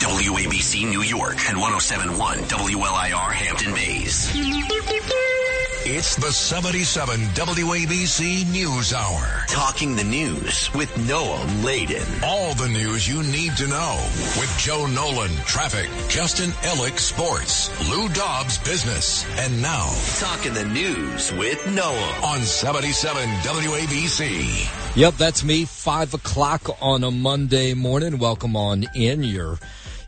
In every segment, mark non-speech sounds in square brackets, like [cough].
WABC New York and 1071 WLIR Hampton Bays. It's the 77 WABC News Hour. Talking the news with Noam Laden. All the news you need to know with Joe Nolan, traffic, Justin Ellick, sports, Lou Dobbs, business, and now Talking the news with Noam. on 77 WABC. Yep, that's me. Five o'clock on a Monday morning. Welcome on in. Your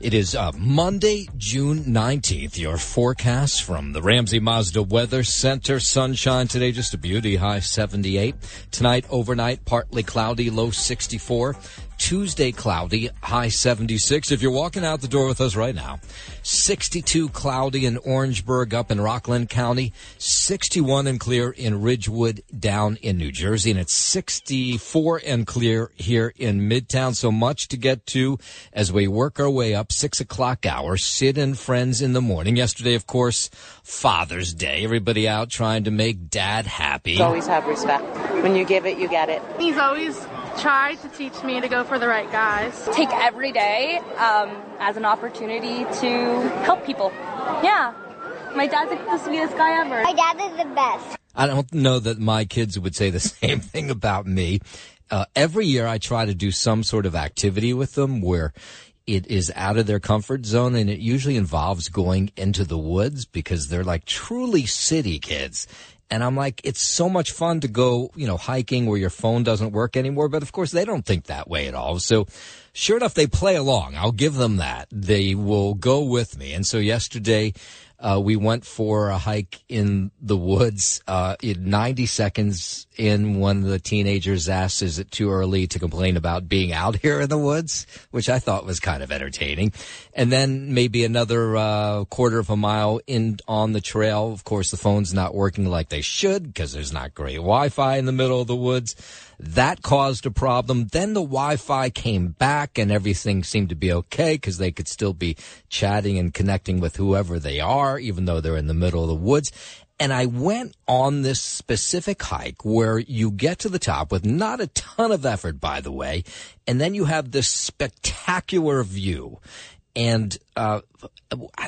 it is uh, Monday, June nineteenth. Your forecast from the Ramsey Mazda Weather Center: sunshine today, just a beauty. High seventy-eight tonight. Overnight, partly cloudy, low sixty-four. Tuesday cloudy, high 76. If you're walking out the door with us right now, 62 cloudy in Orangeburg up in Rockland County, 61 and clear in Ridgewood down in New Jersey, and it's 64 and clear here in Midtown. So much to get to as we work our way up six o'clock hour. Sid and friends in the morning. Yesterday, of course, Father's Day. Everybody out trying to make dad happy. Always have respect. When you give it, you get it. He's always tried to teach me to go for the right guys. take every day um, as an opportunity to help people. Yeah. My dad's like the sweetest guy ever. My dad is the best. I don't know that my kids would say the [laughs] same thing about me. Uh, every year I try to do some sort of activity with them where it is out of their comfort zone and it usually involves going into the woods because they're like truly city kids. And I'm like, it's so much fun to go, you know, hiking where your phone doesn't work anymore. But of course, they don't think that way at all. So sure enough, they play along. I'll give them that. They will go with me. And so yesterday, uh, we went for a hike in the woods. Uh, in 90 seconds in, one of the teenagers asked, "Is it too early to complain about being out here in the woods?" Which I thought was kind of entertaining. And then maybe another uh, quarter of a mile in on the trail. Of course, the phone's not working like they should because there's not great Wi-Fi in the middle of the woods. That caused a problem. Then the Wi-Fi came back and everything seemed to be okay because they could still be chatting and connecting with whoever they are, even though they're in the middle of the woods. And I went on this specific hike where you get to the top with not a ton of effort, by the way, and then you have this spectacular view. And uh,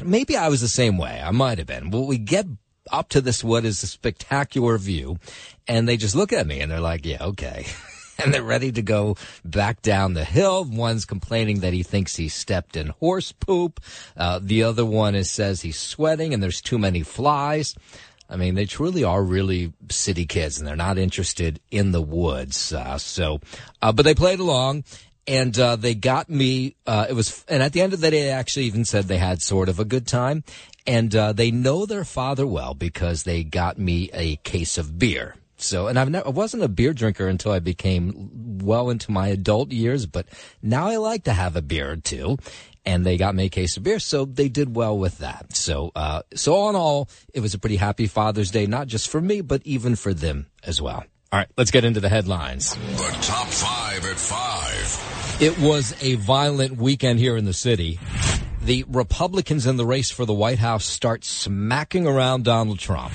maybe I was the same way. I might have been. Well, we get up to this what is a spectacular view, and they just look at me and they're like, "Yeah, okay." [laughs] and they're ready to go back down the hill. One's complaining that he thinks he stepped in horse poop. Uh, the other one is says he's sweating and there's too many flies. I mean, they truly are really city kids, and they're not interested in the woods. Uh, so, uh, but they played along, and uh, they got me. Uh, it was, and at the end of the day, they actually even said they had sort of a good time, and uh, they know their father well because they got me a case of beer. So, and I've never, I wasn't a beer drinker until I became well into my adult years, but now I like to have a beer or two. And they got me a case of beer, so they did well with that. So, uh, so all in all, it was a pretty happy Father's Day, not just for me, but even for them as well. All right, let's get into the headlines. The top five at five. It was a violent weekend here in the city. The Republicans in the race for the White House start smacking around Donald Trump.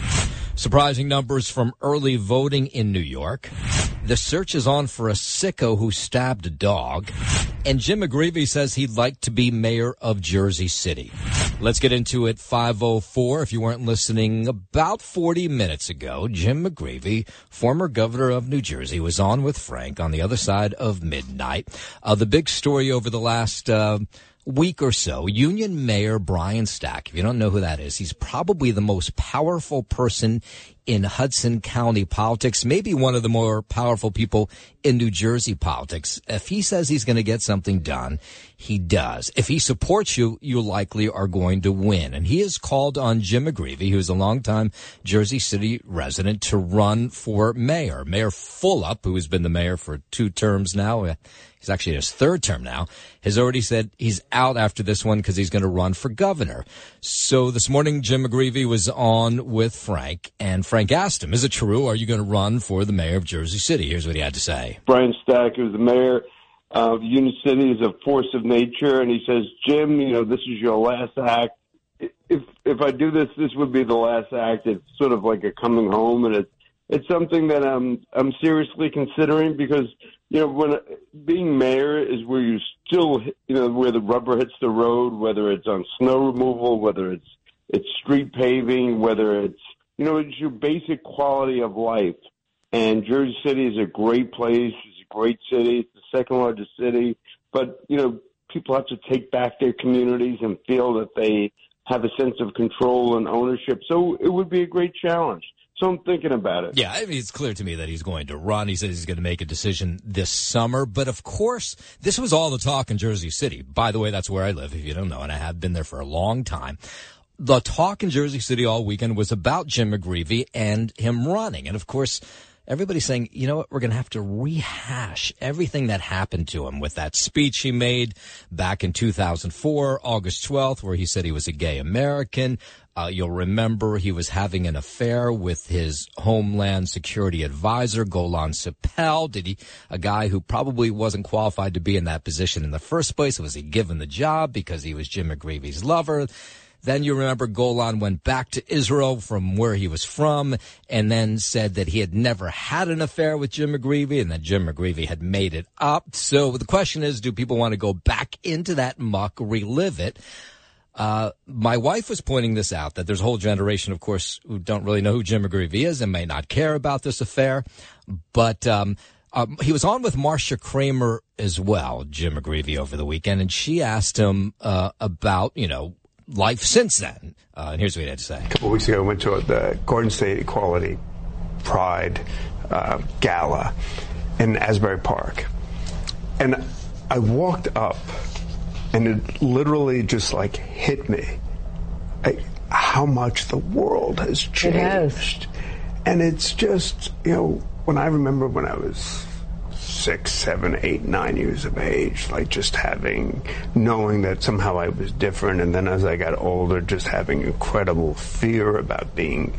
Surprising numbers from early voting in New York. The search is on for a sicko who stabbed a dog. And Jim McGreevey says he'd like to be mayor of Jersey City. Let's get into it 504. If you weren't listening about 40 minutes ago, Jim McGreevey, former governor of New Jersey, was on with Frank on the other side of midnight. Uh, the big story over the last, uh, week or so, Union Mayor Brian Stack, if you don't know who that is, he's probably the most powerful person in Hudson County politics, maybe one of the more powerful people in New Jersey politics. If he says he's going to get something done, he does. If he supports you, you likely are going to win. And he has called on Jim McGreevey, who's a longtime Jersey City resident, to run for mayor. Mayor Fulop, who has been the mayor for two terms now, uh, he's actually in his third term now, has already said he's out after this one because he's going to run for governor. So this morning, Jim McGreevey was on with Frank, and Frank asked him, "Is it true? Are you going to run for the mayor of Jersey City?" Here's what he had to say. Brian Stack, who's the mayor of Union City, is a force of nature, and he says, "Jim, you know, this is your last act. If if I do this, this would be the last act. It's sort of like a coming home, and it's it's something that I'm I'm seriously considering because." you know, when being mayor is where you still, you know, where the rubber hits the road, whether it's on snow removal, whether it's it's street paving, whether it's you know, it's your basic quality of life. And Jersey City is a great place. It's a great city. It's the second largest city. But you know, people have to take back their communities and feel that they have a sense of control and ownership. So it would be a great challenge. So I'm thinking about it. Yeah, I mean, it's clear to me that he's going to run. He says he's going to make a decision this summer. But of course, this was all the talk in Jersey City. By the way, that's where I live, if you don't know, and I have been there for a long time. The talk in Jersey City all weekend was about Jim McGreevey and him running. And of course, everybody's saying, you know what, we're going to have to rehash everything that happened to him with that speech he made back in 2004, August 12th, where he said he was a gay American. Uh, you'll remember he was having an affair with his Homeland Security advisor, Golan Cipel. Did he, a guy who probably wasn't qualified to be in that position in the first place? Was he given the job because he was Jim McGreevey's lover? Then you remember Golan went back to Israel from where he was from and then said that he had never had an affair with Jim McGreevey and that Jim McGreevey had made it up. So the question is, do people want to go back into that muck, relive it? Uh, my wife was pointing this out that there's a whole generation, of course, who don't really know who Jim McGreevey is and may not care about this affair. But um, um, he was on with Marcia Kramer as well, Jim McGreevey, over the weekend, and she asked him uh, about, you know, life since then. Uh, and here's what he had to say. A couple of weeks ago, I went to the Garden State Equality Pride uh, Gala in Asbury Park. And I walked up and it literally just like hit me like, how much the world has changed. It and it's just, you know, when I remember when I was six, seven, eight, nine years of age, like just having, knowing that somehow I was different. And then as I got older, just having incredible fear about being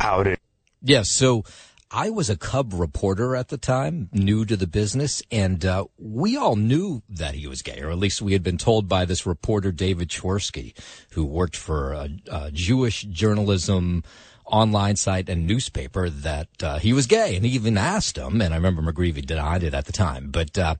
outed. Yes. so I was a Cub reporter at the time, new to the business, and uh, we all knew that he was gay, or at least we had been told by this reporter, David Chworsky, who worked for a, a Jewish journalism online site and newspaper, that uh, he was gay. And he even asked him, and I remember McGreevey denied it at the time. But uh,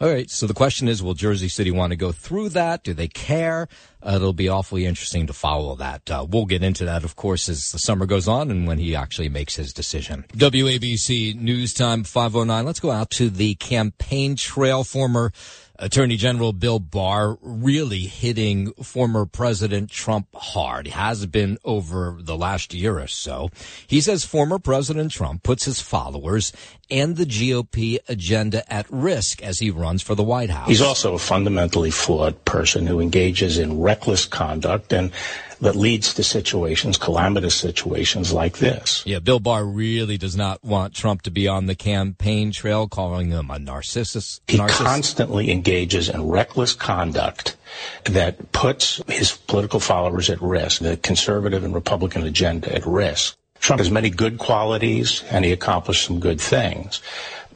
all right. So the question is, will Jersey City want to go through that? Do they care? Uh, it'll be awfully interesting to follow that. Uh, we'll get into that, of course, as the summer goes on and when he actually makes his decision. WABC News Time 509. Let's go out to the campaign trail. Former Attorney General Bill Barr really hitting former President Trump hard. Has been over the last year or so. He says former President Trump puts his followers and the GOP agenda at risk as he runs for the White House. He's also a fundamentally flawed person who engages in reckless conduct and that leads to situations, calamitous situations like this. Yeah, Bill Barr really does not want Trump to be on the campaign trail, calling him a narcissist. He constantly engages in reckless conduct that puts his political followers at risk, the conservative and Republican agenda at risk. Trump has many good qualities and he accomplished some good things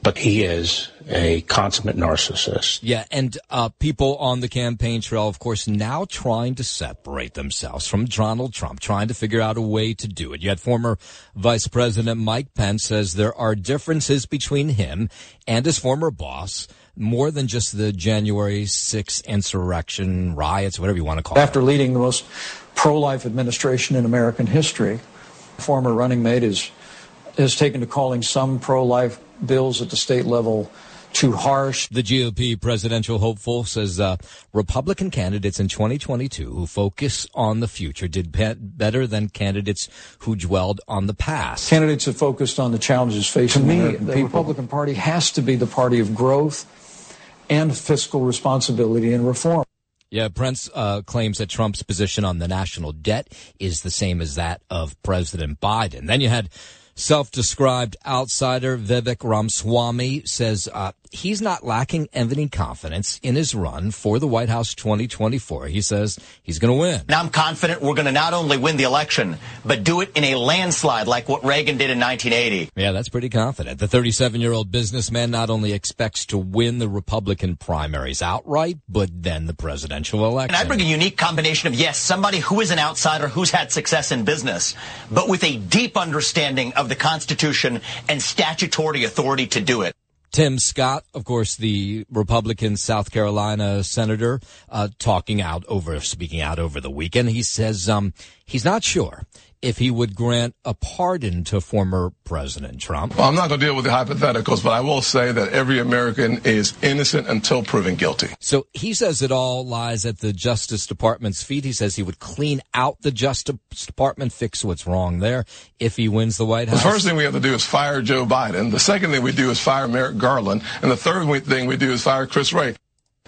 but he is a consummate narcissist. Yeah, and uh, people on the campaign trail, of course, now trying to separate themselves from Donald Trump, trying to figure out a way to do it. Yet former Vice President Mike Pence says there are differences between him and his former boss more than just the January 6th insurrection, riots, whatever you want to call After it. After leading the most pro-life administration in American history, former running mate is has taken to calling some pro-life bills at the state level too harsh. The GOP presidential hopeful says uh, Republican candidates in 2022 who focus on the future did be- better than candidates who dwelled on the past. Candidates have focused on the challenges facing to me, American the people. Republican Party has to be the party of growth and fiscal responsibility and reform. Yeah, Pence uh, claims that Trump's position on the national debt is the same as that of President Biden. Then you had Self-described outsider Vivek Ramaswamy says uh, he's not lacking any confidence in his run for the White House 2024. He says he's going to win. And I'm confident we're going to not only win the election, but do it in a landslide like what Reagan did in 1980. Yeah, that's pretty confident. The 37 year old businessman not only expects to win the Republican primaries outright, but then the presidential election. And I bring a unique combination of, yes, somebody who is an outsider who's had success in business, but with a deep understanding of the Constitution and statutory authority to do it. Tim Scott, of course, the Republican South Carolina senator, uh, talking out over, speaking out over the weekend. He says, um, he's not sure if he would grant a pardon to former President Trump. Well, I'm not going to deal with the hypotheticals, but I will say that every American is innocent until proven guilty. So he says it all lies at the Justice Department's feet. He says he would clean out the Justice Department, fix what's wrong there if he wins the White House. The first thing we have to do is fire Joe Biden. The second thing we do is fire Merrick Garland. And the third thing we do is fire Chris Wray.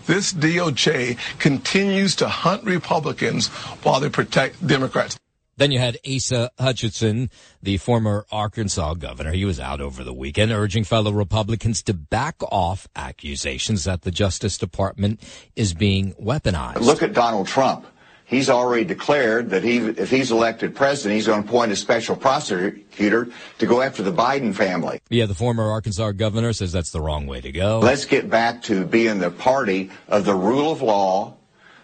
This DOJ continues to hunt Republicans while they protect Democrats. Then you had Asa Hutchinson, the former Arkansas governor. He was out over the weekend urging fellow Republicans to back off accusations that the Justice Department is being weaponized. Look at Donald Trump. He's already declared that he, if he's elected president, he's going to appoint a special prosecutor to go after the Biden family. Yeah, the former Arkansas governor says that's the wrong way to go. Let's get back to being the party of the rule of law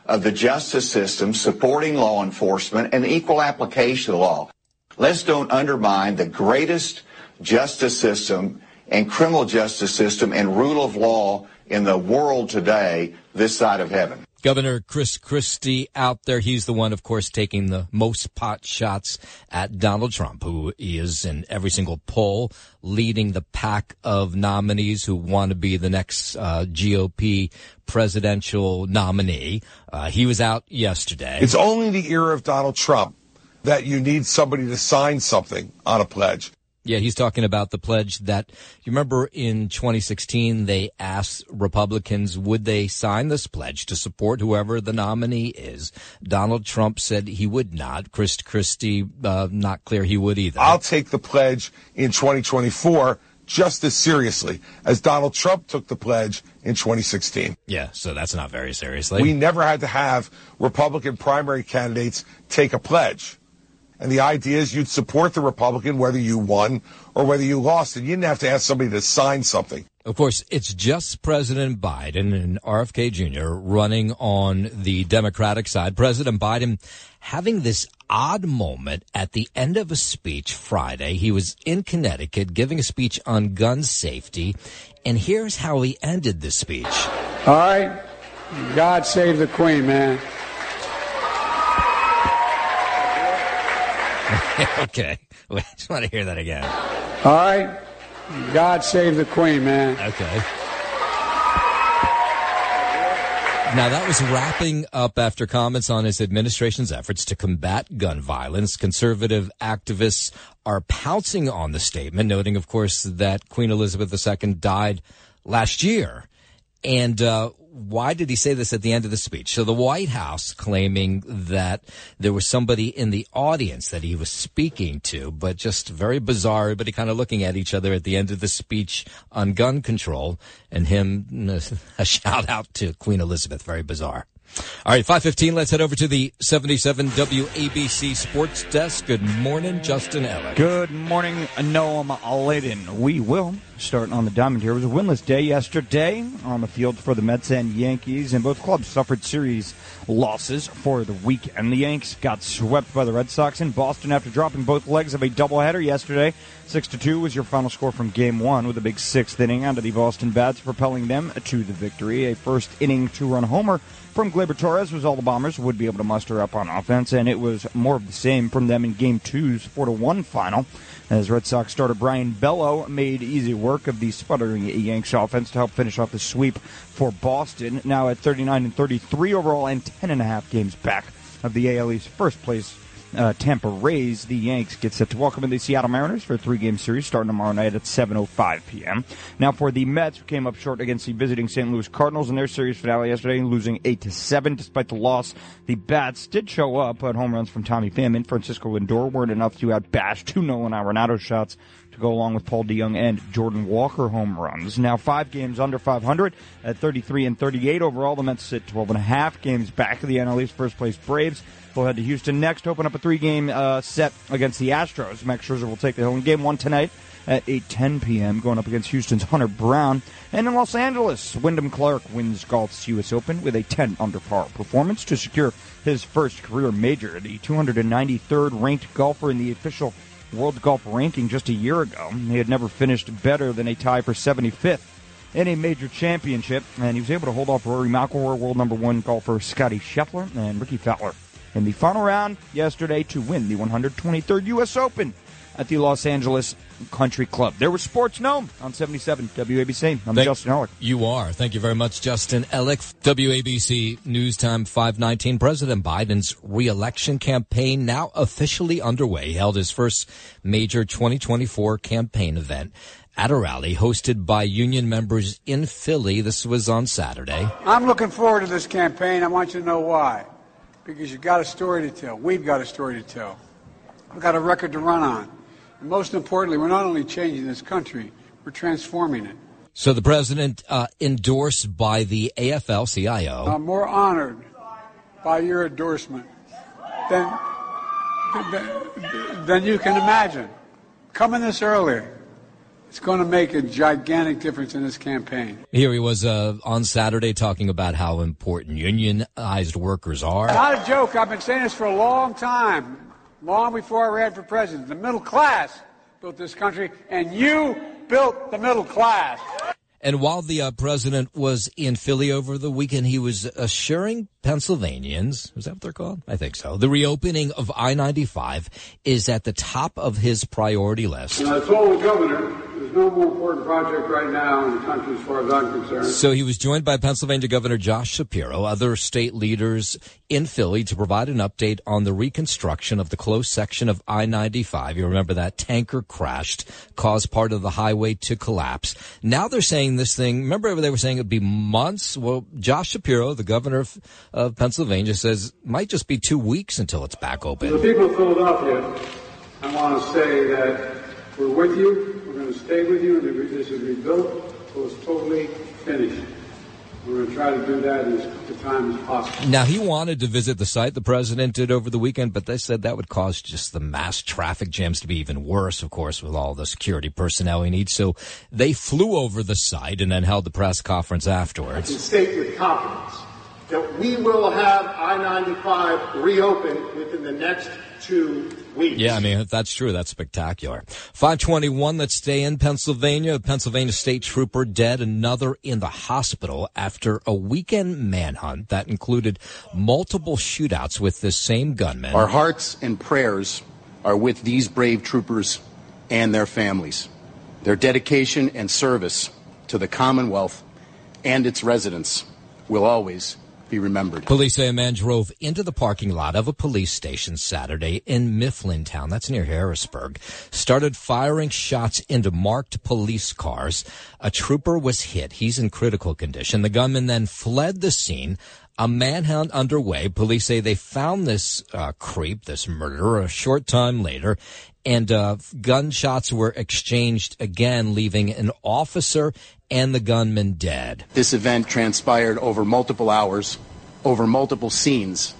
of the justice system supporting law enforcement and equal application of the law. Let's don't undermine the greatest justice system and criminal justice system and rule of law in the world today, this side of heaven. Governor Chris Christie out there. He's the one, of course, taking the most pot shots at Donald Trump, who is in every single poll leading the pack of nominees who want to be the next uh, GOP presidential nominee. Uh, he was out yesterday. It's only the era of Donald Trump that you need somebody to sign something on a pledge. Yeah, he's talking about the pledge that you remember in 2016 they asked Republicans would they sign this pledge to support whoever the nominee is. Donald Trump said he would not. Chris Christie uh, not clear he would either. I'll take the pledge in 2024 just as seriously as Donald Trump took the pledge in 2016. Yeah, so that's not very seriously. We never had to have Republican primary candidates take a pledge. And the idea is you'd support the Republican whether you won or whether you lost. And you didn't have to ask somebody to sign something. Of course, it's just President Biden and RFK Jr. running on the Democratic side. President Biden having this odd moment at the end of a speech Friday. He was in Connecticut giving a speech on gun safety. And here's how he ended the speech. All right. God save the Queen, man. [laughs] okay. I just want to hear that again. All right. God save the Queen, man. Okay. Now, that was wrapping up after comments on his administration's efforts to combat gun violence. Conservative activists are pouncing on the statement, noting, of course, that Queen Elizabeth II died last year. And uh, why did he say this at the end of the speech? So the White House claiming that there was somebody in the audience that he was speaking to, but just very bizarre. Everybody kind of looking at each other at the end of the speech on gun control and him [laughs] a shout out to Queen Elizabeth. Very bizarre. All right, 515, let's head over to the 77 WABC Sports Desk. Good morning, Justin Ellick. Good morning, Noam Laden. We will start on the diamond here. It was a winless day yesterday on the field for the Mets and Yankees, and both clubs suffered series losses for the week. And The Yanks got swept by the Red Sox in Boston after dropping both legs of a doubleheader yesterday. Six to two was your final score from Game One, with a big sixth inning out of the Boston bats, propelling them to the victory. A first inning two-run homer from Gleyber Torres was all the Bombers would be able to muster up on offense, and it was more of the same from them in Game Two's four to one final. As Red Sox starter Brayan Bello made easy work of the sputtering Yanks offense to help finish off the sweep for Boston. Now at 39 and 33 overall and 10 and a half games back of the AL East first place uh, Tampa Rays, the Yanks get set to welcome in the Seattle Mariners for a three-game series starting tomorrow night at 7:05 p.m. Now for the Mets, who came up short against the visiting St. Louis Cardinals in their series finale yesterday, losing eight to seven. Despite the loss, the bats did show up, but home runs from Tommy Pham and Francisco Lindor weren't enough to outbash two Nolan Arenado shots to go along with Paul DeJong and Jordan Walker home runs. Now five games under 500 at 33 and 38 overall. The Mets sit 12 and a half games back of the NL East first place Braves. They'll head to Houston next, open up a three game uh, set against the Astros. Max Scherzer will take the hill in game one tonight at 8:10 p.m. going up against Houston's [laughs] Hunter Brown. And in Los Angeles, Wyndham Clark wins golf's U.S. Open with a 10 under par performance to secure his first career major. The 293rd ranked golfer in the official World Golf ranking just a year ago. He had never finished better than a tie for 75th in a major championship, and he was able to hold off Rory McIlroy, world number one golfer Scottie Scheffler, and Rickie Fowler in the final round yesterday to win the 123rd U.S. Open at the Los Angeles Country Club. There was Sports Noam on 77 WABC. I'm Thank- Justin Ellick. You are. Thank you very much, Justin Ellick. WABC News Time 519. President Biden's reelection campaign now officially underway. He held his first major 2024 campaign event at a rally hosted by union members in Philly. This was on Saturday. I'm looking forward to this campaign. I want you to know why. Because you've got a story to tell. We've got a story to tell. We've got a record to run on. And most importantly, we're not only changing this country, we're transforming it. So the president uh, endorsed by the AFL-CIO. I'm more honored by your endorsement than, than, than you can imagine. Coming this earlier, it's going to make a gigantic difference in this campaign. Here he was uh, on Saturday talking about how important unionized workers are. Not a joke. I've been saying this for a long time, long before I ran for president. The middle class built this country, and you built the middle class. And while the uh, president was in Philly over the weekend, he was assuring Pennsylvanians, is that what they're called? I think so. The reopening of I-95 is at the top of his priority list. And I told the governor there's no more important project right now in the country as far as I'm concerned. So he was joined by Pennsylvania Governor Josh Shapiro, other state leaders in Philly to provide an update on the reconstruction of the closed section of I-95. You remember that tanker crashed, caused part of the highway to collapse. Now they're saying this thing, remember they were saying it'd be months? Well, Josh Shapiro, the governor of, of Pennsylvania says might just be two weeks until it's back To the people of Philadelphia, I want to say that we're with you. Going to stay with you. And this is rebuilt. So it's totally finished. We're going to try to do that as quick a time as possible. Now he wanted to visit the site the president did over the weekend, but they said that would cause just the mass traffic jams to be even worse, of course, with all the security personnel he needs. So they flew over the site and then held the press conference afterwards. state with confidence that we will have I-95 reopened within the next two weeks. Yeah, I mean, if that's true, that's spectacular. 521, let's stay in Pennsylvania. A Pennsylvania state trooper dead, another in the hospital after a weekend manhunt that included multiple shootouts with this same gunman. Our hearts and prayers are with these brave troopers and their families. Their dedication and service to the Commonwealth and its residents will always be remembered. Police say a man drove into the parking lot of a police station Saturday in Mifflintown, that's near Harrisburg, started firing shots into marked police cars. A trooper was hit. He's in critical condition. The gunman then fled the scene. A manhunt underway. Police say they found this uh, creep, this murderer, a short time later, and uh, gunshots were exchanged again, leaving an officer and the gunman dead. This event transpired over multiple hours, over multiple scenes,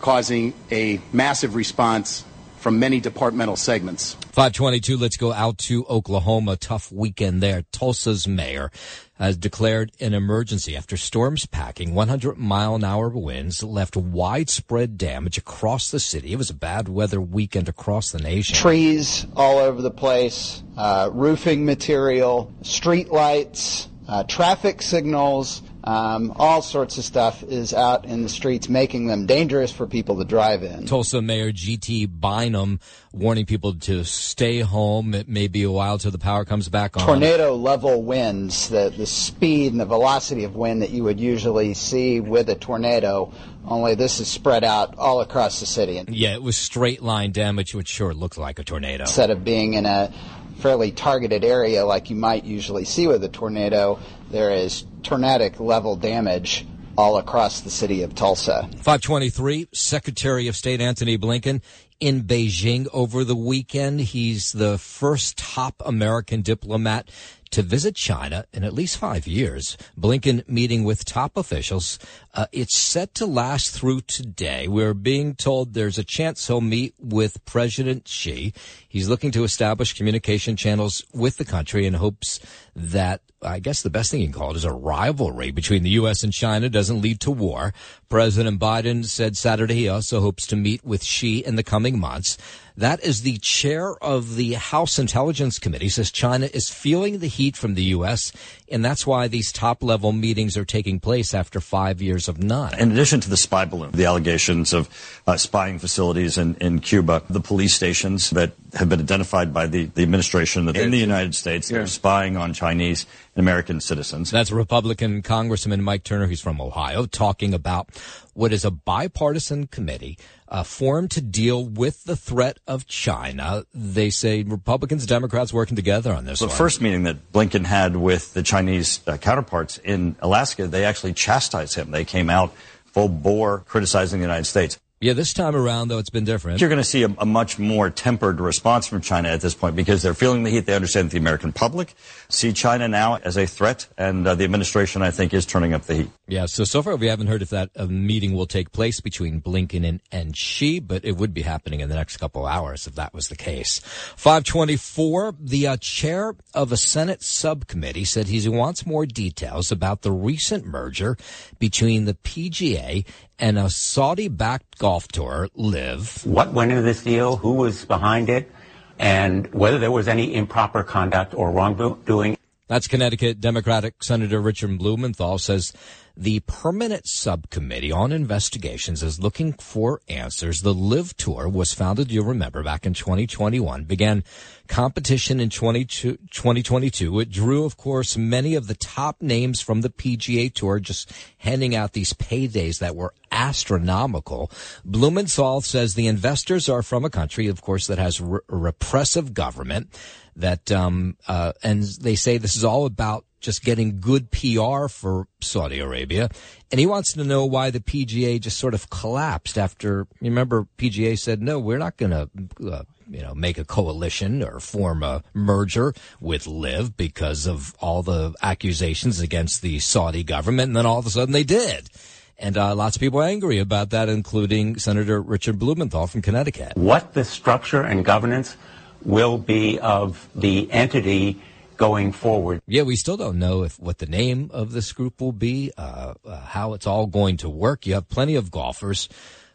causing a massive response from many departmental segments. 522, let's go out to Oklahoma. Tough weekend there. Tulsa's mayor has declared an emergency after storms packing 100 mile an hour winds left widespread damage across the city. It was a bad weather weekend across the nation. trees all over the place, uh, roofing material, street lights, uh, traffic signals, um, all sorts of stuff is out in the streets, making them dangerous for people to drive in. Tulsa Mayor G.T. Bynum warning people to stay home. It may be a while till the power comes back on. Tornado level winds, the, the speed and the velocity of wind that you would usually see with a tornado, only this is spread out all across the city. Yeah, it was straight line damage, which sure looked like a tornado. instead of being in a fairly targeted area like you might usually see with a tornado, there is tornadic level damage all across the city of Tulsa. 523, Secretary of State Antony Blinken in Beijing over the weekend. He's the first top American diplomat to visit China in at least five years. Blinken meeting with top officials. Uh, it's set to last through today. We're being told there's a chance he'll meet with President Xi. He's looking to establish communication channels with the country in hopes that I guess the best thing you can call it is a rivalry between the U.S. and China doesn't lead to war. President Biden said Saturday he also hopes to meet with Xi in the coming months. That is the chair of the House Intelligence Committee says China is feeling the heat from the U.S. and that's why these top level meetings are taking place after five years of none. In addition to the spy balloon, the allegations of uh, spying facilities in, in Cuba, the police stations that have been identified by the, the administration in the United States that are spying on Chinese and American citizens. That's Republican Congressman Mike Turner, who's from Ohio, talking about what is a bipartisan committee uh, formed to deal with the threat of China. They say Republicans, Democrats working together on this. The one. first meeting that Blinken had with the Chinese uh, counterparts in Alaska, they actually chastised him. They came out full bore criticizing the United States. Yeah, this time around, though, it's been different. You're going to see a, a, much more tempered response from China at this point because they're feeling the heat. They understand the American public see China now as a threat, and uh, the administration, I think, is turning up the heat. Yeah, so so far we haven't heard if that uh, meeting will take place between Blinken and, and Xi, but it would be happening in the next couple hours if that was the case. 524, the uh, chair of a Senate subcommittee said he wants more details about the recent merger between the PGA and a Saudi-backed golf tour, LIV. What went into this deal? Who was behind it? And whether there was any improper conduct or wrongdoing. That's Connecticut Democratic Senator Richard Blumenthal says the permanent subcommittee on investigations is looking for answers. The LIV Tour was founded, you'll remember, back in 2021, began competition in 2022. It drew, of course, many of the top names from the PGA Tour, just handing out these paydays that were astronomical. Blumenthal says the investors are from a country, of course, that has re- repressive government that, um, uh, and they say this is all about just getting good PR for Saudi Arabia. And he wants to know why the PGA just sort of collapsed after, remember, PGA said, no, we're not going to, uh, you know, make a coalition or form a merger with LIV because of all the accusations against the Saudi government. And then all of a sudden they did. And uh, lots of people are angry about that, including Senator Richard Blumenthal from Connecticut. What the structure and governance will be of the entity going forward. Yeah, we still don't know if what the name of this group will be, uh, uh, how it's all going to work. You have plenty of golfers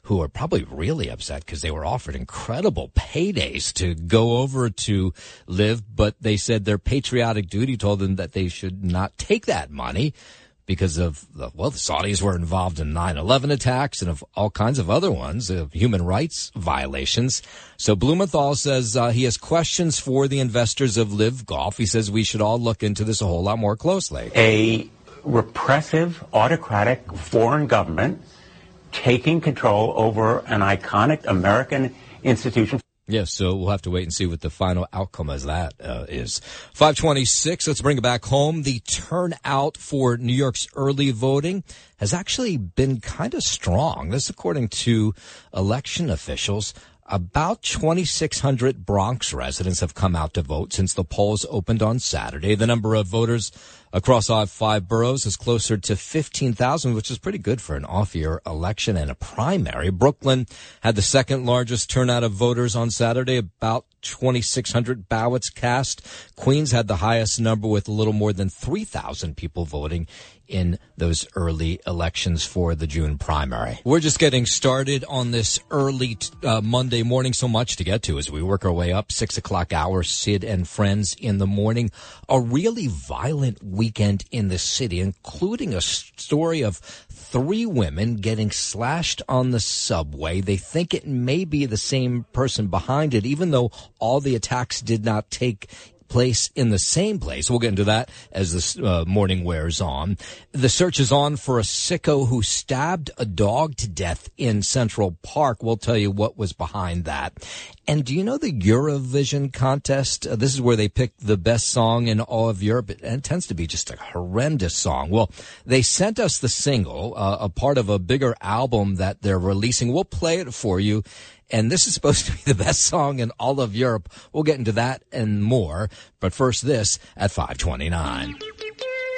who are probably really upset because they were offered incredible paydays to go over to LIV, but they said their patriotic duty told them that they should not take that money because of the, well, the Saudis were involved in 9-11 attacks and of all kinds of other ones, of human rights violations. So Blumenthal says uh, he has questions for the investors of LIV Golf. He says we should all look into this a whole lot more closely. A repressive, autocratic foreign government taking control over an iconic American institution. Yes, so we'll have to wait and see what the final outcome of that uh, is. 526, let's bring it back home. The turnout for New York's early voting has actually been kind of strong. This according to election officials. About 2,600 Bronx residents have come out to vote since the polls opened on Saturday. The number of voters across all five boroughs is closer to 15,000, which is pretty good for an off-year election and a primary. Brooklyn had the second largest turnout of voters on Saturday, about 2,600 ballots cast. Queens had the highest number with a little more than 3,000 people voting in those early elections for the June primary. We're just getting started on this early uh, Monday morning. So much to get to as we work our way up. Six o'clock hour, Sid and friends in the morning. A really violent weekend in the city, including a story of three women getting slashed on the subway. They think it may be the same person behind it, even though all the attacks did not take place in the same place. We'll get into that as this uh, morning wears on. The search is on for a sicko who stabbed a dog to death in Central Park. We'll tell you what was behind that. And do you know the Eurovision contest? Uh, this is where they pick the best song in all of Europe. And it tends to be just a horrendous song. Well, they sent us the single, uh, a part of a bigger album that they're releasing. We'll play it for you And this is supposed to be the best song in all of Europe. We'll get into that and more. But first, this at 529.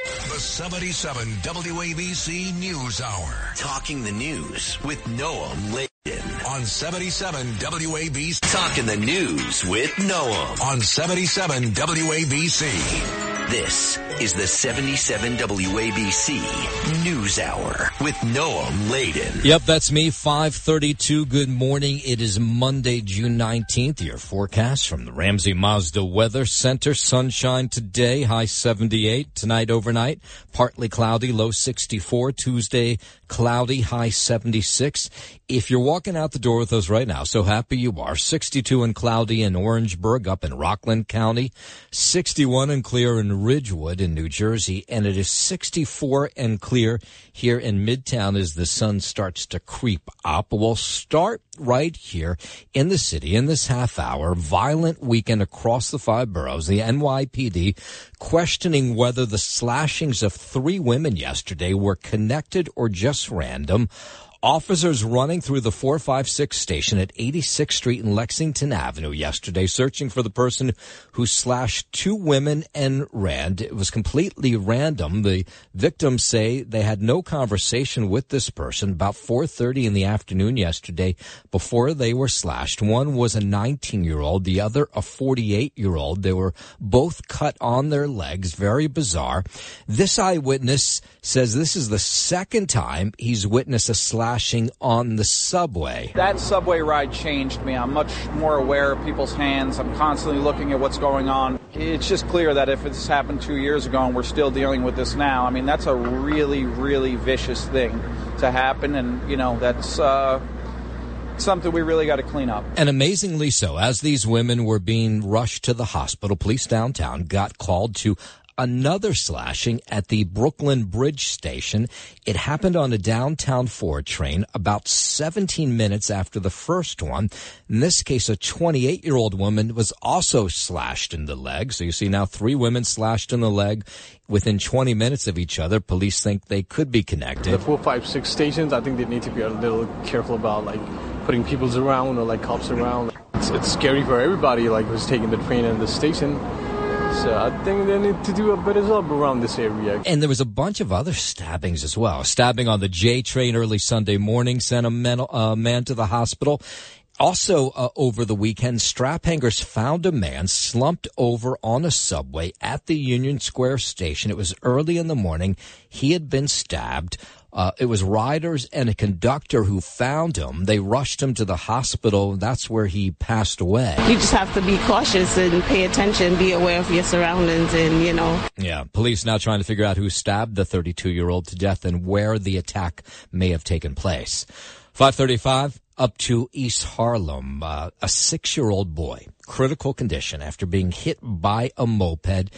The 77 WABC News Hour. Talking the news with Noam Laden. On 77 WABC. Talking the news with Noam. On 77 WABC. This is the 77 WABC News Hour with Noam Laden. Yep, that's me. 532. Good morning. It is Monday, June 19th. Your forecast from the Ramsey Mazda Weather Center. Sunshine today, high 78. Tonight overnight, partly cloudy, low 64. Tuesday, cloudy, high 76. If you're walking out the door with us right now, so happy you are. 62 and cloudy in Orangeburg up in Rockland County. 61 and clear in Ridgewood in New Jersey, and it is 64 and clear here in Midtown as the sun starts to creep up. We'll start right here in the city in this half hour. Violent weekend across the five boroughs. The NYPD questioning whether the slashings of three women yesterday were connected or just random. Officers running through the 456 station at 86th Street and Lexington Avenue yesterday searching for the person who slashed two women and ran. It was completely random. The victims say they had no conversation with this person about 4:30 in the afternoon yesterday before they were slashed. One was a 19-year-old, the other a 48-year-old. They were both cut on their legs. Very bizarre. This eyewitness says this is the second time he's witnessed a on the subway. That subway ride changed me. I'm much more aware of people's hands. I'm constantly looking at what's going on. It's just clear that if this happened two years ago and we're still dealing with this now, I mean, that's a really, really vicious thing to happen. And, you know, that's, uh, something we really got to clean up. And amazingly so, as these women were being rushed to the hospital, police downtown got called to another slashing at the Brooklyn Bridge station. It happened on a downtown 4 train about 17 minutes after the first one. In this case, a 28 year old woman was also slashed in the leg. So you see now three women slashed in the leg within 20 minutes of each other. Police think they could be connected. The 456 stations, I think they need to be a little careful about like putting people's around or like cops around. It's, it's scary for everybody like who's taking the train and the station. So I think they need to do a better job around this area. And there was a bunch of other stabbings as well. Stabbing on the J train early Sunday morning sent a man, uh, man to the hospital. Also, uh, over the weekend, strap hangers found a man slumped over on a subway at the Union Square station. It was early in the morning. He had been stabbed. Uh, it was riders and a conductor who found him. They rushed him to the hospital. That's where he passed away. You just have to be cautious and pay attention, be aware of your surroundings, and you know. Yeah, police now trying to figure out who stabbed the 32 year old to death and where the attack may have taken place. 535 up to East Harlem. Uh, a six year old boy, critical condition after being hit by a moped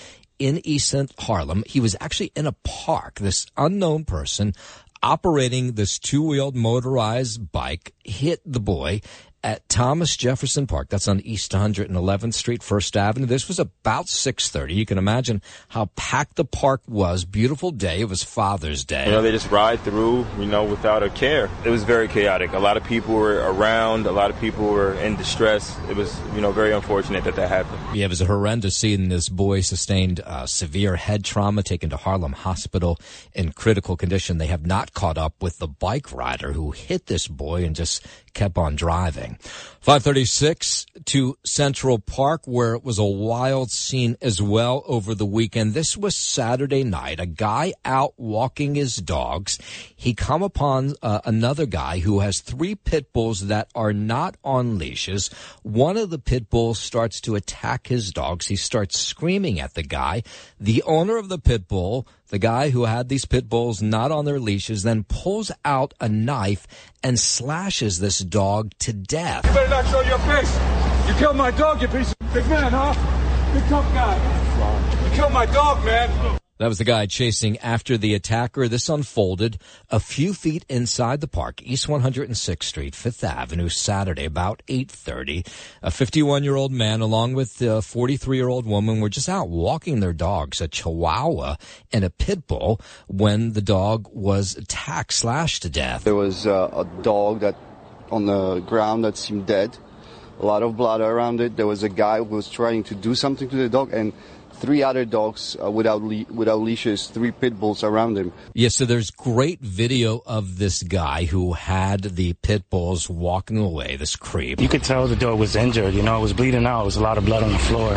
in East Harlem. He was actually in a park. This unknown person operating this two wheeled motorized bike hit the boy at Thomas Jefferson Park. That's on East 111th Street, First Avenue. This was about 6:30. You can imagine how packed the park was. Beautiful day. It was Father's Day. You know, they just ride through, you know, without a care. It was very chaotic. A lot of people were around. A lot of people were in distress. It was, you know, very unfortunate that that happened. Yeah, it was a horrendous scene. This boy sustained uh, severe head trauma, taken to Harlem Hospital in critical condition. They have not caught up with the bike rider who hit this boy and just kept on driving. 536 to Central Park where it was a wild scene as well over the weekend. This was Saturday night. A guy out walking his dogs. He come upon uh, another guy who has three pit bulls that are not on leashes. One of the pit bulls starts to attack his dogs. He starts screaming at the guy. The owner of the pit bull the guy who had these pit bulls not on their leashes then pulls out a knife and slashes this dog to death. You better not show your face. You killed my dog, you piece of big man, huh? Big tough guy. You killed my dog, man. That was the guy chasing after the attacker. This unfolded a few feet inside the park, East 106th Street, Fifth Avenue, Saturday, about 8.30. A 51-year-old man along with a 43-year-old woman were just out walking their dogs, a Chihuahua and a Pit Bull, when the dog was attacked, slashed to death. There was uh, a dog that on the ground that seemed dead. A lot of blood around it. There was a guy who was trying to do something to the dog, and three other dogs uh, without le- without leashes, three pit bulls around him. Yeah, so there's great video of this guy who had the pit bulls walking away, this creep. You could tell the dog was injured. You know, it was bleeding out. There was a lot of blood on the floor.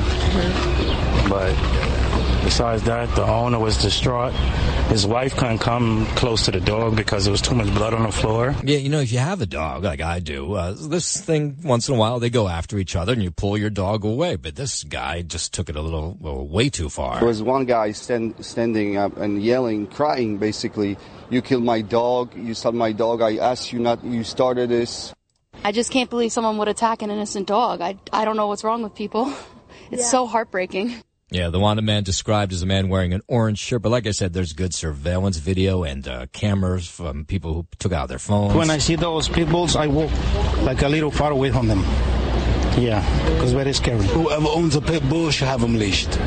But besides that, the owner was distraught. His wife couldn't come close to the dog because there was too much blood on the floor. Yeah, you know, if you have a dog like I do, uh, this thing once in a while they go after each other and you pull your dog away. But this guy just took it a little, well, way too far. There was one guy stand, standing up and yelling, crying, basically, "You killed my dog! You shot my dog! I asked you not. You started this." I just can't believe someone would attack an innocent dog. I, I don't know what's wrong with people. [laughs] It's so heartbreaking. Yeah, the wanted man described as a man wearing an orange shirt. But like I said, there's good surveillance video and uh, cameras from people who took out their phones. When I see those pit bulls, I walk like a little far away from them. Yeah, because very scary. Whoever owns a pit bull should have them leashed.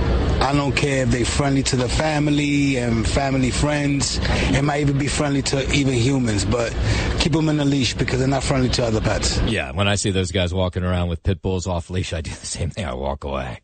I don't care if they're friendly to the family and family friends. It might even be friendly to even humans, but keep them in a leash because they're not friendly to other pets. Yeah, when I see those guys walking around with pit bulls off leash, I do the same thing. I walk away.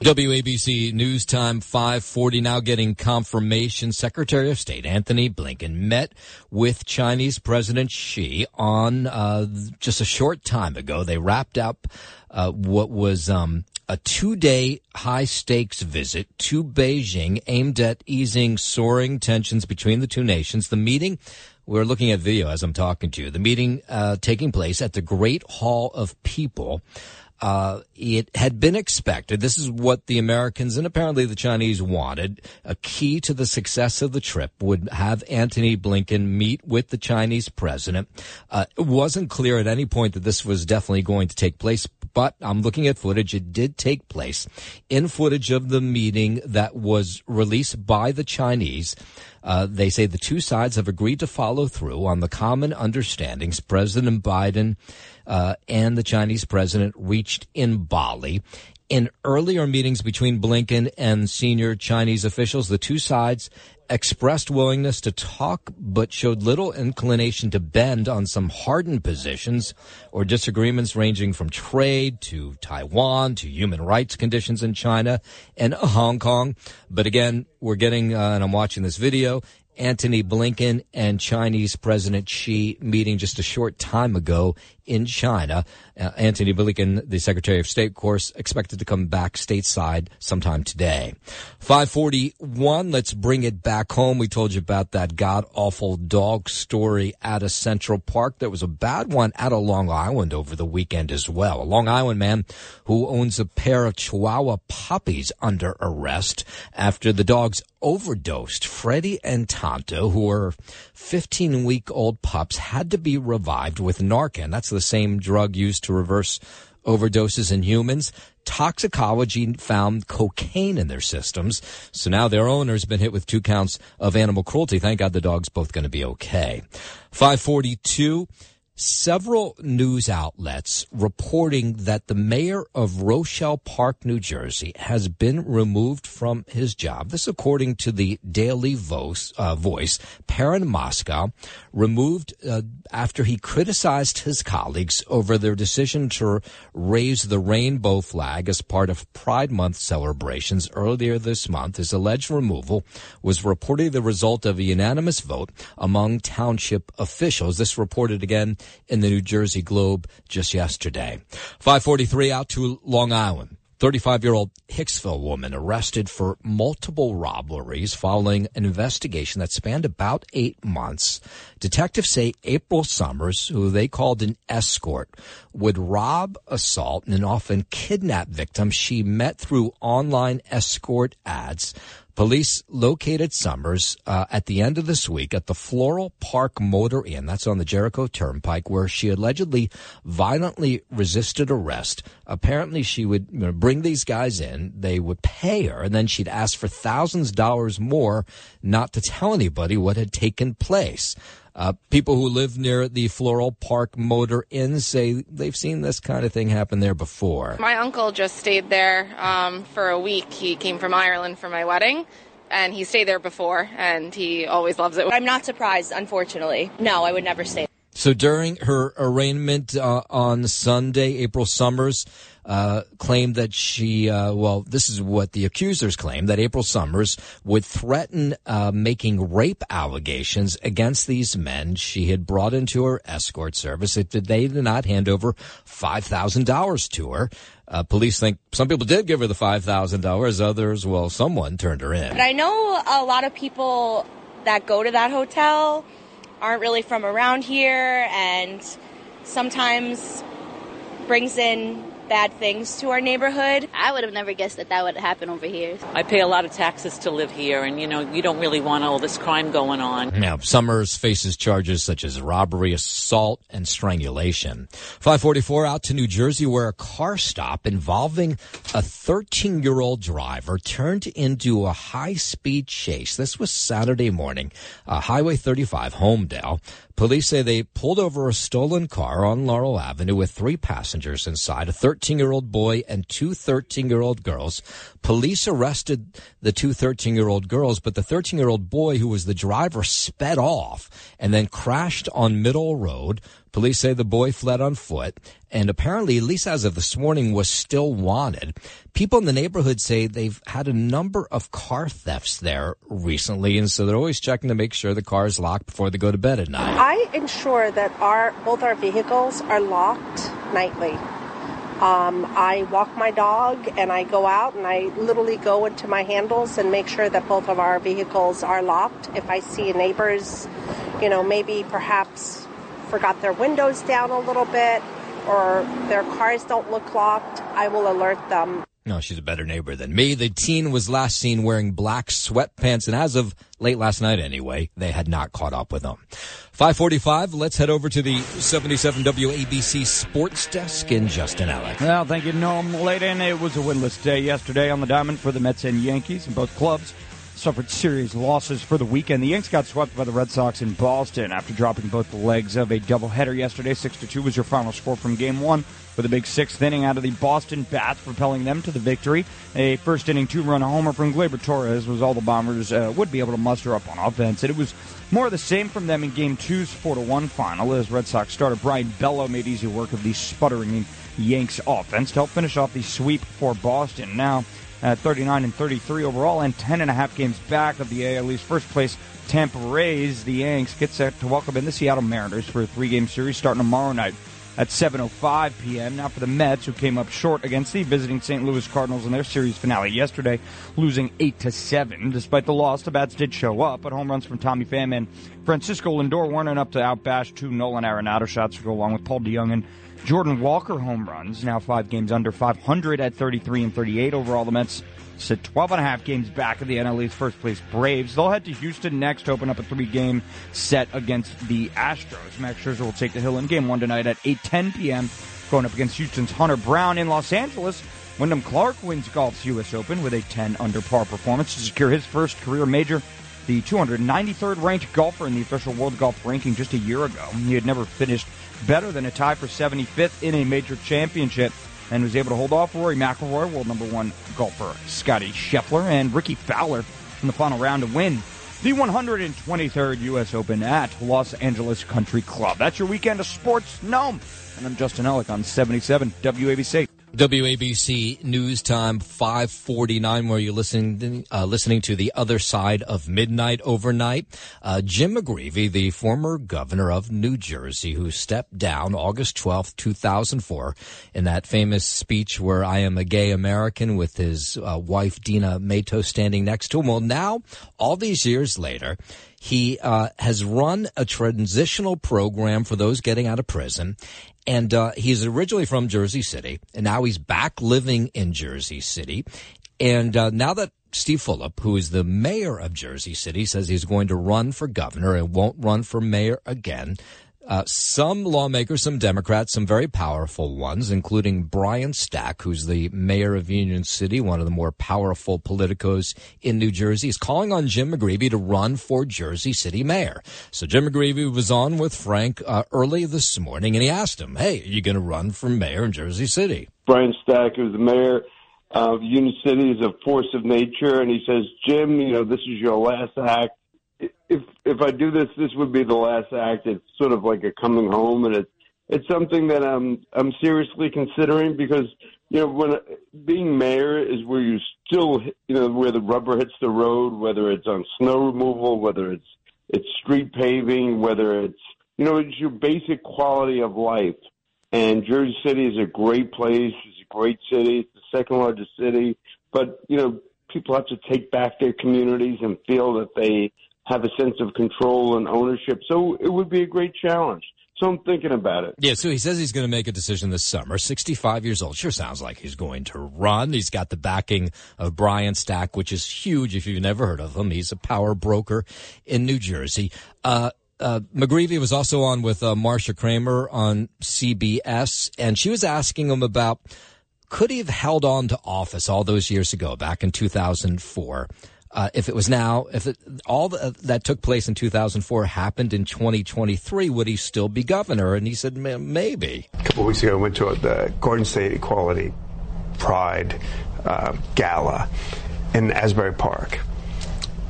WABC News Time 540 now getting confirmation. Secretary of State Antony Blinken met with Chinese President Xi on uh, just a short time ago. They wrapped up uh, what was um, a two-day high-stakes visit to Beijing aimed at easing soaring tensions between the two nations. The meeting we're looking at video as I'm talking to you. The meeting uh, taking place at the Great Hall of People. Uh, it had been expected. This is what the Americans and apparently the Chinese wanted. A key to the success of the trip would have Antony Blinken meet with the Chinese president. Uh, it wasn't clear at any point that this was definitely going to take place, but I'm looking at footage. It did take place in footage of the meeting that was released by the Chinese. Uh, they say the two sides have agreed to follow through on the common understandings President Biden uh, and the Chinese president reached in Bali. In earlier meetings between Blinken and senior Chinese officials, the two sides expressed willingness to talk, but showed little inclination to bend on some hardened positions or disagreements ranging from trade to Taiwan to human rights conditions in China and Hong Kong. But again, we're getting, uh, and I'm watching this video, Antony Blinken and Chinese President Xi meeting just a short time ago in China. Uh, Antony Blinken, the Secretary of State, of course, expected to come back stateside sometime today. 541, let's bring it back home. We told you about that god awful dog story at a Central Park. There was a bad one at a Long Island over the weekend as well. A Long Island man who owns a pair of Chihuahua puppies under arrest after the dogs overdosed. Freddie and Tonto, who are 15 week old pups, had to be revived with Narcan. That's the same drug used to reverse overdoses in humans. Toxicology found cocaine in their systems. So now their owner's been hit with two counts of animal cruelty. Thank God the dog's both going to be okay. 542 several news outlets reporting that the mayor of Rochelle Park, New Jersey, has been removed from his job. This, according to the Daily Voice, uh, Voice Perrin Moscow, removed uh, after he criticized his colleagues over their decision to raise the rainbow flag as part of Pride Month celebrations earlier this month. His alleged removal was reportedly the result of a unanimous vote among township officials. This reported again in the New Jersey Globe just yesterday. 543 out to Long Island. 35 year old Hicksville woman arrested for multiple robberies following an investigation that spanned about eight months. Detectives say April Summers, who they called an escort, would rob, assault, and often kidnap victims she met through online escort ads. Police located Summers uh, at the end of this week at the Floral Park Motor Inn, that's on the Jericho Turnpike, where she allegedly violently resisted arrest. Apparently, she would you know, bring these guys in, they would pay her, and then she'd ask for thousands of dollars more not to tell anybody what had taken place. Uh, people who live near the Floral Park Motor Inn say they've seen this kind of thing happen there before. My uncle just stayed there um, for a week. He came from Ireland for my wedding. And he stayed there before, and he always loves it. I'm not surprised, unfortunately. No, I would never stay. So during her arraignment uh, on Sunday, April Summers uh, claimed that she, uh, well, this is what the accusers claim that April Summers would threaten uh, making rape allegations against these men she had brought into her escort service if they did not hand over $5,000 to her. Uh, police think some people did give her the $5,000. Others, well, someone turned her in. But I know a lot of people that go to that hotel aren't really from around here and sometimes brings in bad things to our neighborhood. I would have never guessed that that would happen over here. I pay a lot of taxes to live here, and you know, you don't really want all this crime going on. Now, Summers faces charges such as robbery, assault, and strangulation. 544 out to New Jersey, where a car stop involving a 13 year old driver turned into a high speed chase. This was Saturday morning, uh, Highway 35, Holmdel. Police say they pulled over a stolen car on Laurel Avenue with three passengers inside, a 13 year old boy and two 13 year old girls. Police arrested the two 13 year old girls, but the 13 year old boy who was the driver sped off and then crashed on Middle Road. Police say the boy fled on foot and apparently, at least as of this morning, was still wanted. People in the neighborhood say they've had a number of car thefts there recently, and so they're always checking to make sure the car is locked before they go to bed at night. I ensure that our both our vehicles are locked nightly. Um, I walk my dog and I go out and I literally go into my handles and make sure that both of our vehicles are locked. If I see neighbors, you know, maybe perhaps forgot their windows down a little bit or their cars don't look locked, I will alert them. No, she's a better neighbor than me. The teen was last seen wearing black sweatpants, and as of late last night anyway, they had not caught up with him. 545, let's head over to the 77 WABC sports desk in Justin Alec. Well, thank you, Noam Laden. It was a winless day yesterday on the diamond for the Mets and Yankees, and both clubs suffered series losses for the weekend. The Yanks got swept by the Red Sox in Boston after dropping both legs of a doubleheader yesterday. 6 to 2 was your final score from game one, with a big sixth inning out of the Boston Bats, propelling them to the victory. A first inning two run homer from Gleyber Torres was all the Bombers uh, would be able to muster up on offense. And it was more of the same from them in game two's 4 to 1 final as Red Sox starter Brayan Bello made easy work of the sputtering Yanks offense to help finish off the sweep for Boston. Now, at 39 and 33 overall and 10 and a half games back of the AL first place Tampa Rays. The Yanks get set to welcome in the Seattle Mariners for a three-game series starting tomorrow night at 7:05 p.m. Now for the Mets, who came up short against the visiting St. Louis Cardinals in their series finale yesterday, losing eight to seven. Despite the loss, the bats did show up, but home runs from Tommy Pham and Francisco Lindor weren't enough to outbash two Nolan Arenado shots to go along with Paul DeJong and Jordan Walker home runs, now five games under 500 at 33 and 38 overall. The Mets sit 12 and a half games back of the NL first place Braves. They'll head to Houston next to open up a three game set against the Astros. Max Scherzer will take the hill in game one tonight at 8:10 p.m. Going up against Houston's Hunter Brown in Los Angeles. Wyndham Clark wins golf's U.S. Open with a 10 under par performance to secure his first career major. The 293rd ranked golfer in the official World Golf ranking just a year ago. He had never finished better than a tie for 75th in a major championship and was able to hold off Rory McIlroy, world number one golfer Scottie Scheffler, and Rickie Fowler in the final round to win the 123rd U.S. Open at Los Angeles Country Club. That's your weekend of sports. Noam. and I'm Justin Ellick on 77 WABC. WABC News Time 549, where you're listening uh, listening to the other side of midnight overnight. Uh, Jim McGreevey, the former governor of New Jersey, who stepped down August 12th, 2004, in that famous speech where I am a gay American with his uh, wife Dina Matos standing next to him. Well, now, all these years later, he uh, has run a transitional program for those getting out of prison. And uh, he's originally from Jersey City, and now he's back living in Jersey City. And uh, now that Steve Fulop, who is the mayor of Jersey City, says he's going to run for governor and won't run for mayor again, uh, some lawmakers, some Democrats, some very powerful ones, including Brian Stack, who's the mayor of Union City, one of the more powerful politicos in New Jersey, is calling on Jim McGreevey to run for Jersey City mayor. So Jim McGreevey was on with Frank uh, early this morning, and he asked him, "Hey, are you going to run for mayor in Jersey City?" Brian Stack, who's the mayor of Union City, is a force of nature, and he says, "Jim, you know, this is your last act if if I do this, this would be the last act. It's sort of like a coming home, and it's it's something that I'm I'm seriously considering because you know when being mayor is where you still you know where the rubber hits the road, whether it's on snow removal, whether it's it's street paving, whether it's you know it's your basic quality of life. And Jersey City is a great place. It's a great city. It's the second largest city, but you know people have to take back their communities and feel that they have a sense of control and ownership. So it would be a great challenge. So I'm thinking about it. Yeah, so he says he's going to make a decision this summer. 65 years old. Sure sounds like he's going to run. He's got the backing of Brian Stack, which is huge if you've never heard of him. He's a power broker in New Jersey. Uh, uh, McGreevey was also on with uh, Marcia Kramer on CBS, and she was asking him about could he have held on to office all those years ago, back in 2004? Uh, if it was now, if it, all the, that took place in 2004 happened in 2023, would he still be governor? And he said, maybe. A couple of weeks ago, I went to the Garden State Equality Pride uh, Gala in Asbury Park.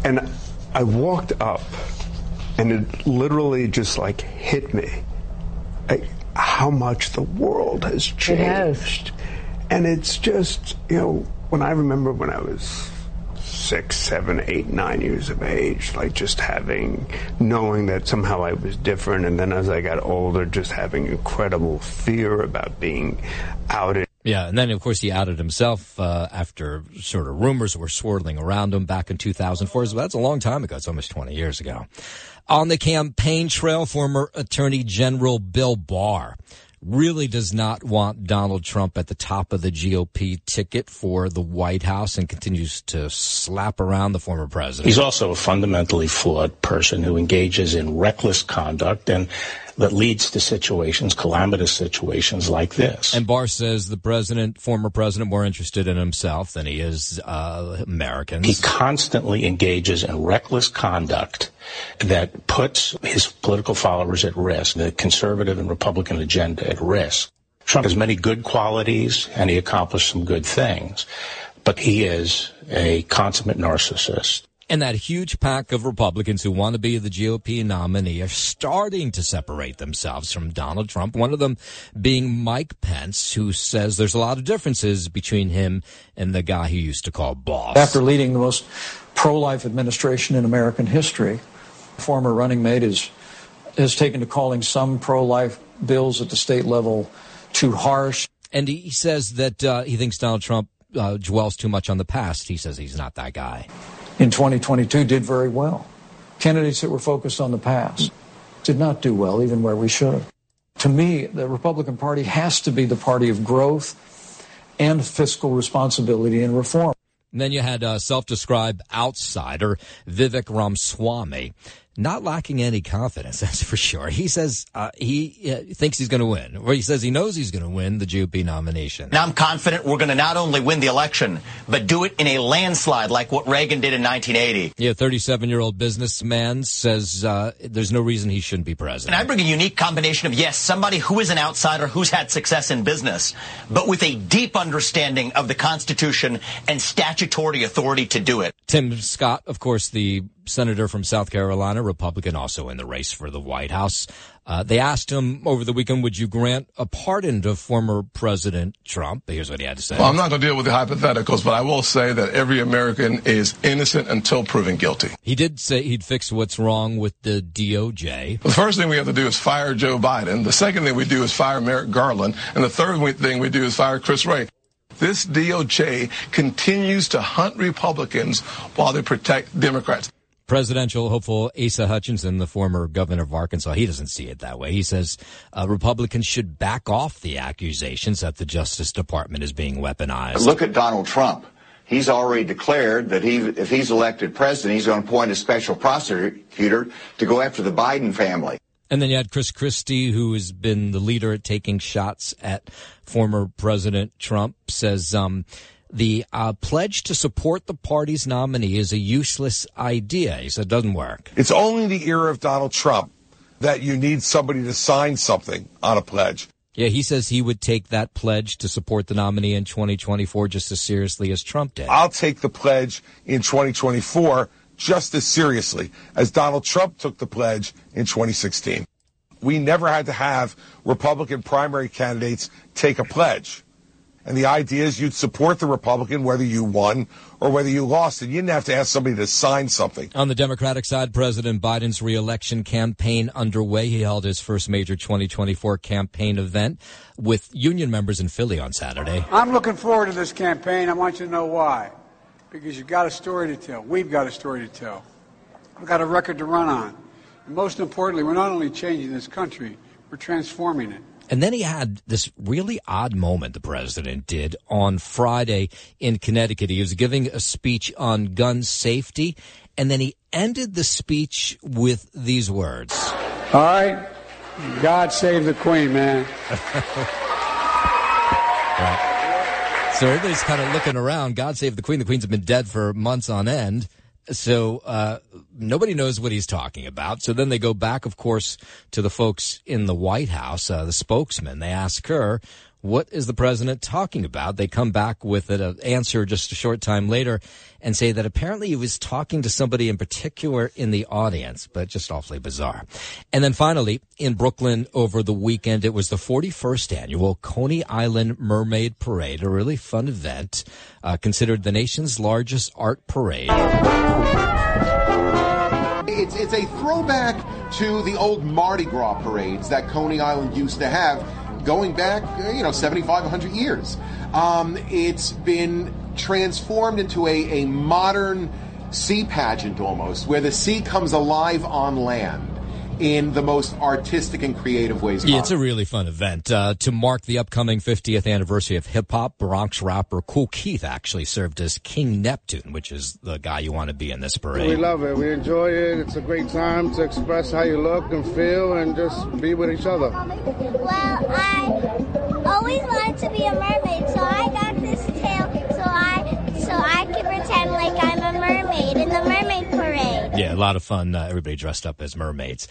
And I walked up, and it literally just like hit me like, how much the world has changed. And it's just, you know, when I remember when I was six, seven, eight, nine years of age, like just having, knowing that somehow I was different. And then as I got older, just having incredible fear about being outed. Yeah, and then of course he outed himself uh, after sort of rumors were swirling around him back in 2004. So that's a long time ago. It's almost 20 years ago. On the campaign trail, former Attorney General Bill Barr really does not want Donald Trump at the top of the GOP ticket for the White House and continues to slap around the former president. He's also a fundamentally flawed person who engages in reckless conduct and that leads to situations, calamitous situations like this. And Barr says the president, former president, more interested in himself than he is uh, Americans. He constantly engages in reckless conduct that puts his political followers at risk, the conservative and Republican agenda at risk. Trump has many good qualities and he accomplished some good things, but he is a consummate narcissist. And that huge pack of Republicans who want to be the GOP nominee are starting to separate themselves from Donald Trump. One of them being Mike Pence, who says there's a lot of differences between him and the guy he used to call boss. After leading the most pro-life administration in American history, former running mate is, has taken to calling some pro-life bills at the state level too harsh. And he says that uh, he thinks Donald Trump uh, dwells too much on the past. He says he's not that guy in 2022 did very well. Candidates that were focused on the past did not do well, even where we should. To me, the Republican Party has to be the party of growth and fiscal responsibility and reform. And then you had a self-described outsider, Vivek Ramaswamy not lacking any confidence, [laughs] that's for sure. He says uh, he uh, thinks he's going to win, or he says he knows he's going to win the GOP nomination. Now I'm confident we're going to not only win the election, but do it in a landslide like what Reagan did in 1980. Yeah, 37 year old businessman says uh, there's no reason he shouldn't be president. And I bring a unique combination of, yes, somebody who is an outsider who's had success in business, but with a deep understanding of the Constitution and statutory authority to do it. Tim Scott, of course, the senator from South Carolina, Republican, also in the race for the White House. Uh, they asked him over the weekend, would you grant a pardon to former President Trump? Here's what he had to say. Well, I'm not going to deal with the hypotheticals, but I will say that every American is innocent until proven guilty. He did say he'd fix what's wrong with the DOJ. The first thing we have to do is fire Joe Biden. The second thing we do is fire Merrick Garland. And the third thing we do is fire Chris Wray. This DOJ continues to hunt Republicans while they protect Democrats presidential hopeful Asa Hutchinson, the former governor of Arkansas, he doesn't see it that way. He says uh, Republicans should back off the accusations that the Justice Department is being weaponized. Look at Donald Trump. He's already declared that he, if he's elected president, he's going to appoint a special prosecutor to go after the Biden family. And then you had Chris Christie, who has been the leader at taking shots at former President Trump, says um, the uh, pledge to support the party's nominee is a useless idea. He said it doesn't work. It's only the era of Donald Trump that you need somebody to sign something on a pledge. Yeah, he says he would take that pledge to support the nominee in 2024 just as seriously as Trump did. I'll take the pledge in 2024 just as seriously as Donald Trump took the pledge in 2016. We never had to have Republican primary candidates take a pledge. And the idea is you'd support the Republican whether you won or whether you lost. And you didn't have to ask somebody to sign something. On the Democratic side, President Biden's reelection campaign underway. He held his first major 2024 campaign event with union members in Philly on Saturday. I'm looking forward to this campaign. I want you to know why. Because you've got a story to tell. We've got a story to tell. We've got a record to run on. And most importantly, we're not only changing this country, we're transforming it. And then he had this really odd moment, the president did on Friday in Connecticut. He was giving a speech on gun safety, and then he ended the speech with these words. All right? God save the Queen, man. [laughs] right. So everybody's kind of looking around. God save the Queen. The Queen's been dead for months on end. So uh, nobody knows what he's talking about. So then they go back, of course, to the folks in the White House, uh, the spokesman. They ask her, what is the president talking about? They come back with an answer just a short time later and say that apparently he was talking to somebody in particular in the audience, but just awfully bizarre. And then finally, in Brooklyn over the weekend, it was the 41st annual Coney Island Mermaid Parade, a really fun event, uh, considered the nation's largest art parade. It's, it's a throwback to the old Mardi Gras parades that Coney Island used to have going back, you know, 75, 100 years. Um, it's been transformed into a, a modern sea pageant almost, where the sea comes alive on land in the most artistic and creative ways. Yeah, it's a really fun event. Uh, to mark the upcoming 50th anniversary of hip hop, Bronx rapper Kool Keith actually served as King Neptune, which is the guy you want to be in this parade. We love it. We enjoy it. It's a great time to express how you look and feel and just be with each other. Well, I always wanted to be a mermaid, so I got this tail so I so I can pretend like I'm a mermaid in the mermaid parade. Yeah, a lot of fun. Uh, everybody dressed up as mermaids.